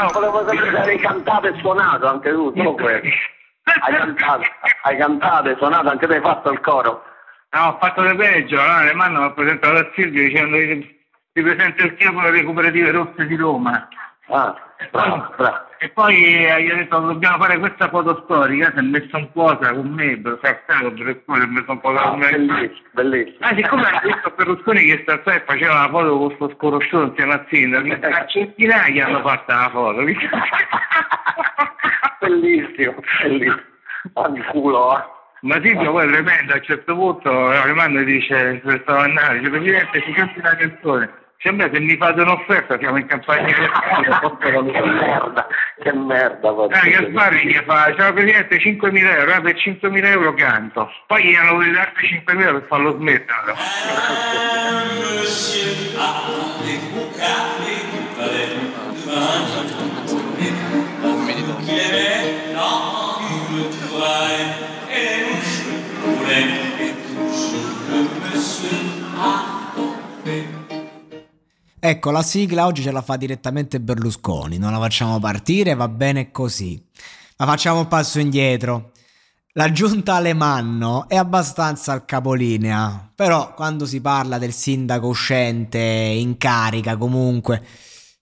Ah, volevo sapere se hai cantato e suonato anche tu, solo quello. Hai cantato, hai cantato e suonato, anche te hai fatto il coro. No, ho fatto le peggio, no? le mano ho presentato a Silvio dicendo che ti presenta il capo delle cooperative rosse di Roma. Ah, bravo, bravo. E poi eh, gli ho detto dobbiamo fare questa foto storica, si è messo un posa con me, Berlusconi, si è messo un posa Ah, con me. bellissimo, bellissimo. Ah, siccome ha visto Berlusconi che sta e faceva la foto con sto sconosciuto insieme a Sindaco, a centinaia hanno fatto la foto. bellissimo, bellissimo. Ogni culo, eh. Ma Silvio poi tremendo, a un certo punto eh, le mando e dice, stavo andando, dice Presidente si canti una canzone. Se mi fate un'offerta siamo in campagna elettorale. che merda, che merda. Ah, Gasparri gli fa, ciao Presidente, 5.000 euro, ah, per 5.000 euro canto. Poi gli hanno voluto dare 5.000 euro per farlo smettere. Ecco, la sigla oggi ce la fa direttamente Berlusconi, non la facciamo partire, va bene così. Ma facciamo un passo indietro. La giunta Alemanno è abbastanza al capolinea, però quando si parla del sindaco uscente in carica comunque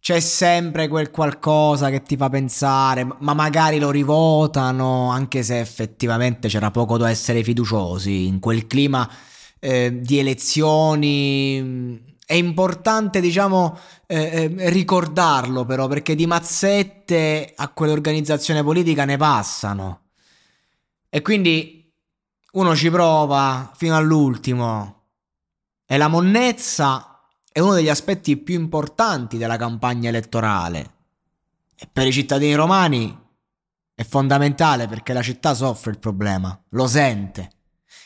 c'è sempre quel qualcosa che ti fa pensare, ma magari lo rivotano, anche se effettivamente c'era poco da essere fiduciosi in quel clima eh, di elezioni. È importante, diciamo, eh, eh, ricordarlo però, perché di mazzette a quell'organizzazione politica ne passano. E quindi uno ci prova fino all'ultimo. E la monnezza è uno degli aspetti più importanti della campagna elettorale. E per i cittadini romani è fondamentale perché la città soffre il problema, lo sente.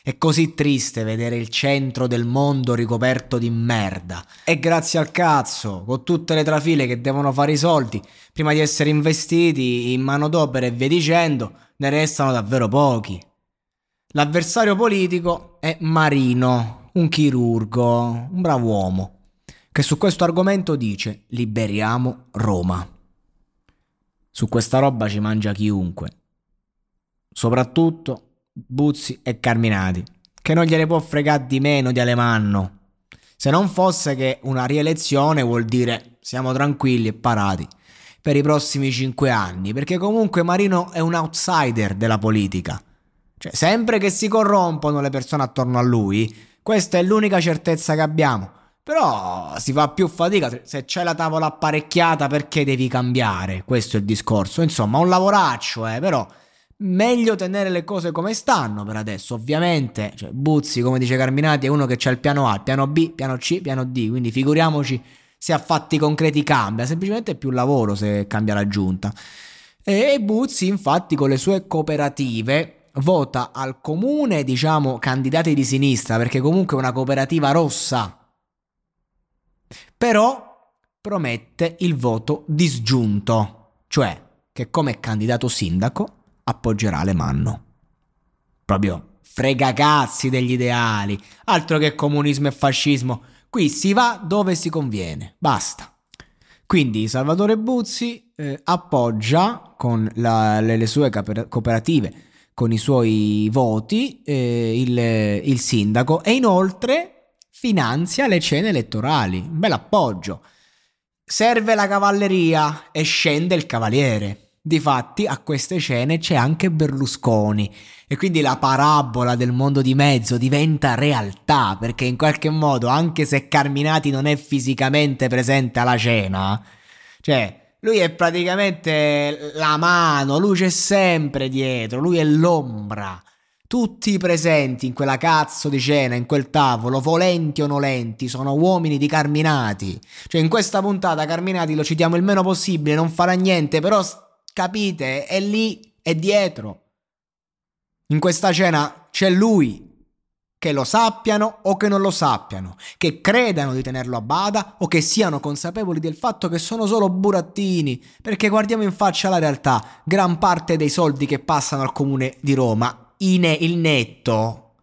È così triste vedere il centro del mondo ricoperto di merda. E grazie al cazzo, con tutte le trafile che devono fare i soldi, prima di essere investiti in manodopera e via dicendo, ne restano davvero pochi. L'avversario politico è Marino, un chirurgo, un bravo uomo, che su questo argomento dice liberiamo Roma. Su questa roba ci mangia chiunque. Soprattutto Buzzi e Carminati, che non gliene può fregare di meno di Alemanno. Se non fosse che una rielezione vuol dire siamo tranquilli e parati per i prossimi cinque anni, perché comunque Marino è un outsider della politica. Cioè, sempre che si corrompono le persone attorno a lui, questa è l'unica certezza che abbiamo. Però si fa più fatica, se c'è la tavola apparecchiata perché devi cambiare? Questo è il discorso. Insomma, un lavoraccio, eh, però meglio tenere le cose come stanno per adesso. Ovviamente, cioè, Buzzi, come dice Carminati, è uno che c'ha il piano A, il piano B, piano C, piano D, quindi figuriamoci se a fatti concreti cambia, semplicemente più lavoro se cambia la giunta. E Buzzi, infatti, con le sue cooperative vota al comune, diciamo, candidati di sinistra, perché comunque è una cooperativa rossa. Però promette il voto disgiunto, cioè che come candidato sindaco appoggerà Alemanno. Proprio fregacazzi degli ideali, altro che comunismo e fascismo. Qui si va dove si conviene, basta. Quindi Salvatore Buzzi eh, appoggia con la, le, le, sue cooperative, con i suoi voti, eh, il, il sindaco e inoltre finanzia le cene elettorali. Un bel appoggio. Serve la cavalleria e scende il cavaliere. Difatti a queste scene c'è anche Berlusconi e quindi la parabola del mondo di mezzo diventa realtà perché in qualche modo anche se Carminati non è fisicamente presente alla cena, cioè lui è praticamente la mano, lui c'è sempre dietro, lui è l'ombra. Tutti i presenti in quella cazzo di cena, in quel tavolo, volenti o nolenti, sono uomini di Carminati. Cioè, in questa puntata Carminati lo citiamo il meno possibile, non farà niente, però Capite? È lì, è dietro. In questa cena c'è lui. Che lo sappiano o che non lo sappiano, che credano di tenerlo a bada o che siano consapevoli del fatto che sono solo burattini, perché guardiamo in faccia la realtà, gran parte dei soldi che passano al comune di Roma, il netto,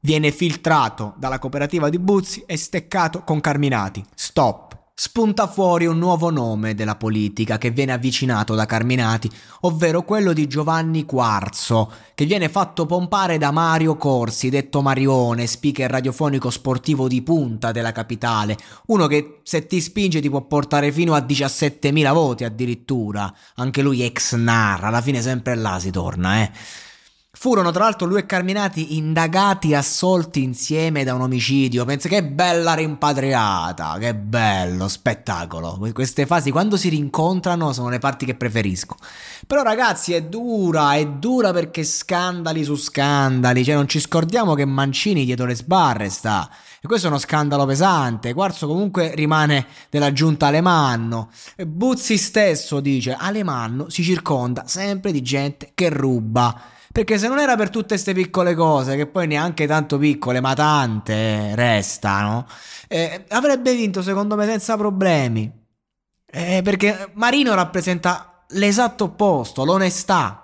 viene filtrato dalla cooperativa di Buzzi e steccato con Carminati. Stop spunta fuori un nuovo nome della politica che viene avvicinato da Carminati, ovvero quello di Giovanni Quarzo, che viene fatto pompare da Mario Corsi, detto Marione, speaker radiofonico sportivo di punta della capitale, uno che se ti spinge ti può portare fino a 17.000 voti addirittura, anche lui ex narra, alla fine sempre là si torna, eh. Furono tra l'altro lui e Carminati indagati e assolti insieme da un omicidio. Pensa che bella rimpatriata, che bello spettacolo. Queste fasi quando si rincontrano sono le parti che preferisco. Però ragazzi è dura, è dura perché scandali su scandali. Cioè non ci scordiamo che Mancini dietro le sbarre sta. E questo è uno scandalo pesante. Quarzo comunque rimane della giunta Alemanno. Buzzi stesso dice Alemanno si circonda sempre di gente che ruba. Perché se non era per tutte queste piccole cose, che poi neanche tanto piccole, ma tante restano, eh, avrebbe vinto secondo me senza problemi. Eh, perché Marino rappresenta l'esatto opposto, l'onestà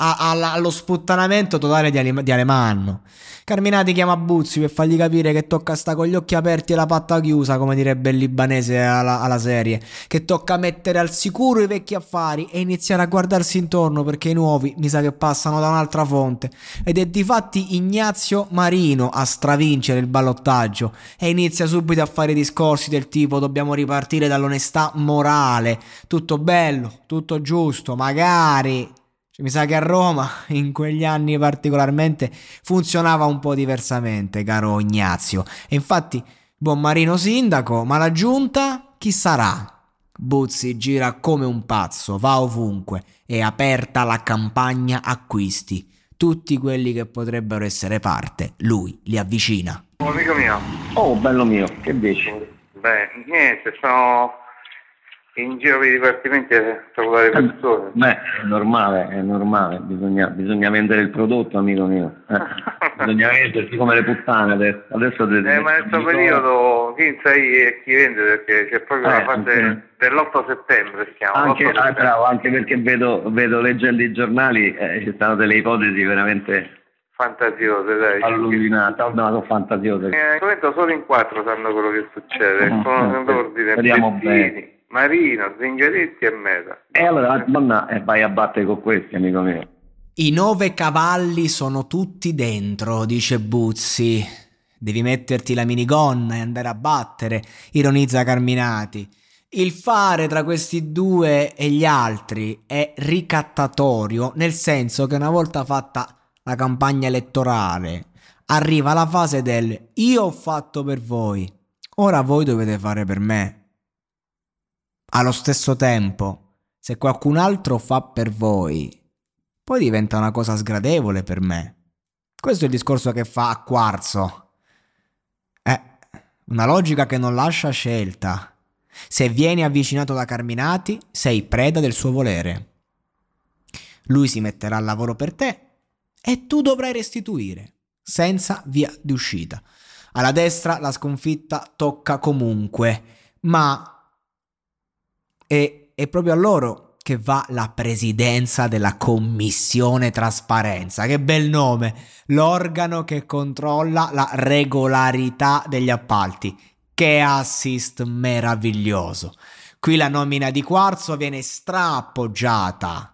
allo sputtanamento totale di, Ale, di, Alemanno. Carminati chiama Buzzi per fargli capire che tocca sta con gli occhi aperti e la patta chiusa, come direbbe il libanese alla, alla, serie. Che tocca mettere al sicuro i vecchi affari e iniziare a guardarsi intorno perché i nuovi mi sa che passano da un'altra fonte. Ed è di fatti Ignazio Marino a stravincere il ballottaggio e inizia subito a fare discorsi del tipo dobbiamo ripartire dall'onestà morale. Tutto bello, tutto giusto, magari mi sa che a Roma in quegli anni particolarmente funzionava un po' diversamente, caro Ignazio. E infatti, buon Marino sindaco, ma la giunta chi sarà? Buzzi gira come un pazzo, va ovunque, è aperta la campagna acquisti. Tutti quelli che potrebbero essere parte, lui li avvicina. Oh, amico mio. Oh, bello mio, che dici? Beh, niente, sono in giro per i dipartimenti a le persone. Beh, è normale, è normale, bisogna, bisogna vendere il prodotto, amico mio. Eh. bisogna vendersi come le puttane adesso. adesso eh, ma nel suo periodo chi sai chi vende perché c'è proprio eh, la fase anche... dell'8 settembre si chiama. Anche, settembre. Ah, bravo, anche perché vedo, vedo, leggendo i giornali, eh, ci stanno delle ipotesi veramente fantasiose, dai. Alluminate, no, sono fantasiose. Eh, solo in quattro sanno quello che succede, mm, con l'ordine. Speriamo bene. Marino, Zingaretti e Meta. E allora donna, e vai a battere con questi, amico mio. I nove cavalli sono tutti dentro, dice Buzzi. Devi metterti la minigonna e andare a battere, ironizza Carminati. Il fare tra questi due e gli altri è ricattatorio, nel senso che una volta fatta la campagna elettorale, arriva la fase del io ho fatto per voi, ora voi dovete fare per me. Allo stesso tempo, se qualcun altro fa per voi, poi diventa una cosa sgradevole per me. Questo è il discorso che fa a Quarzo. È una logica che non lascia scelta. Se vieni avvicinato da Carminati, sei preda del suo volere. Lui si metterà al lavoro per te e tu dovrai restituire, senza via di uscita. Alla destra la sconfitta tocca comunque, ma e è proprio a loro che va la presidenza della commissione trasparenza. Che bel nome! L'organo che controlla la regolarità degli appalti. Che assist meraviglioso! Qui la nomina di Quarzo viene straappoggiata.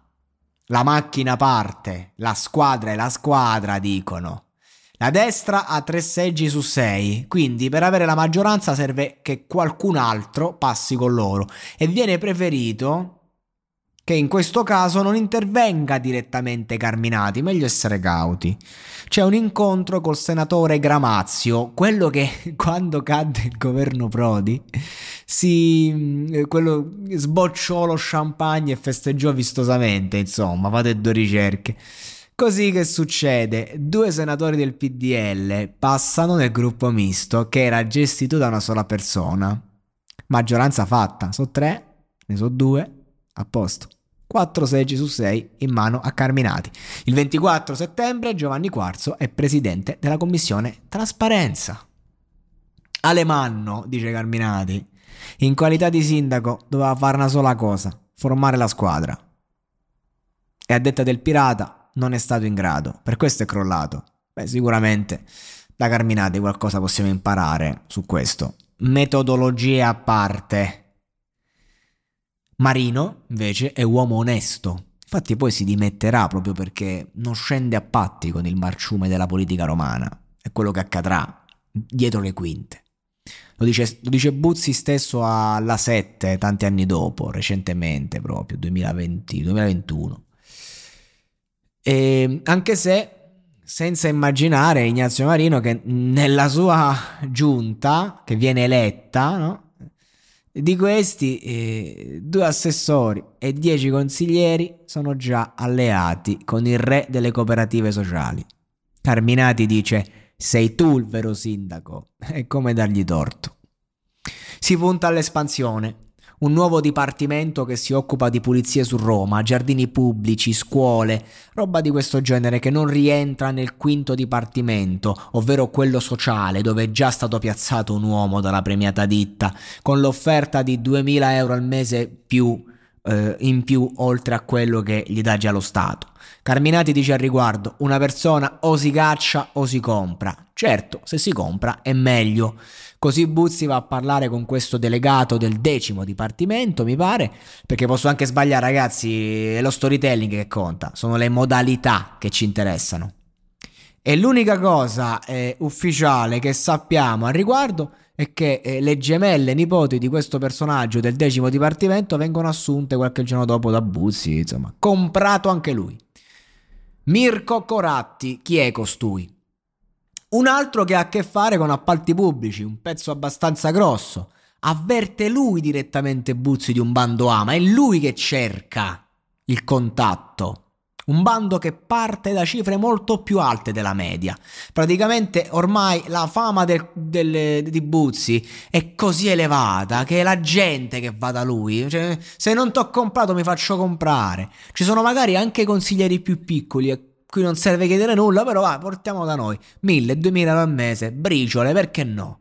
La macchina parte, la squadra è la squadra, dicono. La destra ha tre seggi su sei, quindi per avere la maggioranza serve che qualcun altro passi con loro e viene preferito che in questo caso non intervenga direttamente Carminati, meglio essere cauti. C'è un incontro col senatore Gramazio, quello che quando cadde il governo Prodi si eh, quello sbocciò lo champagne e festeggiò vistosamente, insomma, fate due ricerche. Così che succede? Due senatori del PDL passano nel gruppo misto che era gestito da una sola persona. Maggioranza fatta, so tre, ne so due, a posto. 4 seggi su 6 in mano a Carminati. Il 24 settembre Giovanni Quarzo è presidente della commissione trasparenza. Alemanno, dice Carminati, in qualità di sindaco doveva fare una sola cosa, formare la squadra. E a detta del pirata non è stato in grado, per questo è crollato. Beh, sicuramente da Carminati qualcosa possiamo imparare su questo. Metodologie a parte. Marino, invece, è uomo onesto. Infatti poi si dimetterà proprio perché non scende a patti con il marciume della politica romana. È quello che accadrà dietro le quinte. Lo dice, lo dice Buzzi stesso alla 7 tanti anni dopo, recentemente proprio, 2020, 2021. E anche se senza immaginare Ignazio Marino che nella sua giunta che viene eletta, no? di questi eh, due assessori e dieci consiglieri sono già alleati con il re delle cooperative sociali. Carminati dice sei tu il vero sindaco, è come dargli torto. Si punta all'espansione, un nuovo dipartimento che si occupa di pulizie su Roma, giardini pubblici, scuole, roba di questo genere che non rientra nel quinto dipartimento, ovvero quello sociale, dove è già stato piazzato un uomo dalla premiata ditta, con l'offerta di 2000 euro al mese più eh, in più oltre a quello che gli dà già lo Stato. Carminati dice al riguardo, una persona o si caccia o si compra. Certo, se si compra è meglio. Così Buzzi va a parlare con questo delegato del decimo dipartimento, mi pare, perché posso anche sbagliare ragazzi, è lo storytelling che conta, sono le modalità che ci interessano. E l'unica cosa eh, ufficiale che sappiamo al riguardo è che eh, le gemelle nipoti di questo personaggio del decimo dipartimento vengono assunte qualche giorno dopo da Buzzi, insomma, comprato anche lui. Mirko Coratti, chi è costui? Un altro che ha a che fare con appalti pubblici, un pezzo abbastanza grosso. Avverte lui direttamente Buzzi di un bando A, ma è lui che cerca il contatto. Un bando che parte da cifre molto più alte della media. Praticamente ormai la fama del, del, di Buzzi è così elevata che è la gente che va da lui. Cioè, se non ti ho comprato mi faccio comprare. Ci sono magari anche consiglieri più piccoli qui non serve chiedere nulla, però va, portiamo da noi 1000, 2000 euro al mese, briciole, perché no?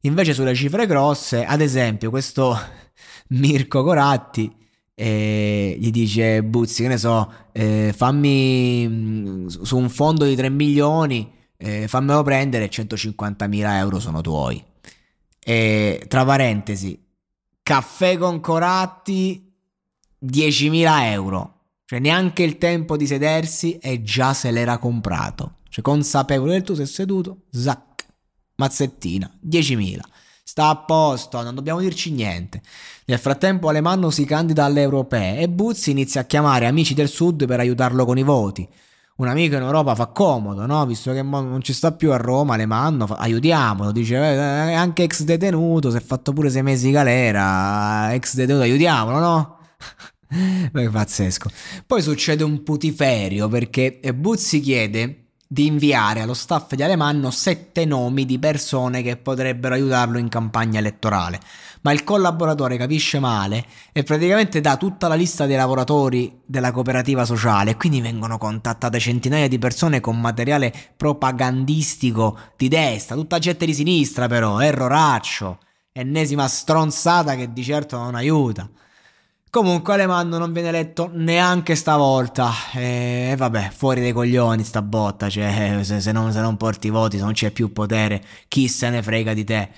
Invece sulle cifre grosse, ad esempio, questo Mirko Coratti eh, gli dice Buzzi, che ne so, eh, fammi mm, su un fondo di 3 milioni, eh, fammelo prendere, 150.000 euro sono tuoi. E tra parentesi, caffè con Coratti, 10.000 euro. Cioè neanche il tempo di sedersi e già se l'era comprato. Cioè consapevole del tu sei seduto, zac, mazzettina, 10.000. Sta a posto, non dobbiamo dirci niente. Nel frattempo Alemanno si candida alle europee e Buzzi inizia a chiamare amici del sud per aiutarlo con i voti. Un amico in Europa fa comodo, no? Visto che non ci sta più a Roma, Alemanno, fa, aiutiamolo. Dice, eh, anche ex detenuto, si è fatto pure sei mesi di galera, ex detenuto, aiutiamolo, no? Beh, pazzesco. Poi succede un putiferio perché Buzzi chiede di inviare allo staff di Alemanno sette nomi di persone che potrebbero aiutarlo in campagna elettorale. Ma il collaboratore capisce male e praticamente dà tutta la lista dei lavoratori della cooperativa sociale quindi vengono contattate centinaia di persone con materiale propagandistico di destra, tutta gente di sinistra però, erroraccio, ennesima stronzata che di certo non aiuta. Comunque Alemanno non viene eletto neanche stavolta. E vabbè, fuori dai coglioni sta botta. Cioè, se, se, non, se non porti voti, se non c'è più potere, chi se ne frega di te.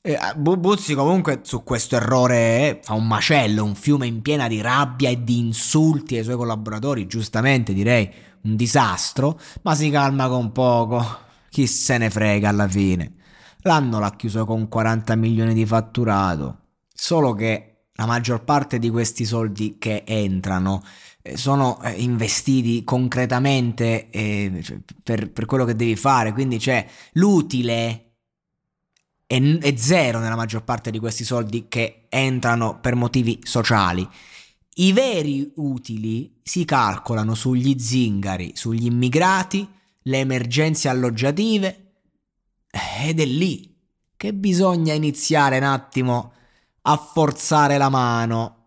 Eh, Buzzi comunque su questo errore eh, fa un macello, un fiume in piena di rabbia e di insulti ai suoi collaboratori, giustamente direi un disastro, ma si calma con poco, chi se ne frega alla fine. L'anno l'ha chiuso con 40 milioni di fatturato, solo che la maggior parte di questi soldi che entrano eh, sono eh, investiti concretamente eh, cioè, per, per quello che devi fare, quindi c'è l'utile è, è zero nella maggior parte di questi soldi che entrano per motivi sociali. I veri utili si calcolano sugli zingari, sugli immigrati, le emergenze alloggiative ed è lì che bisogna iniziare un attimo a forzare la mano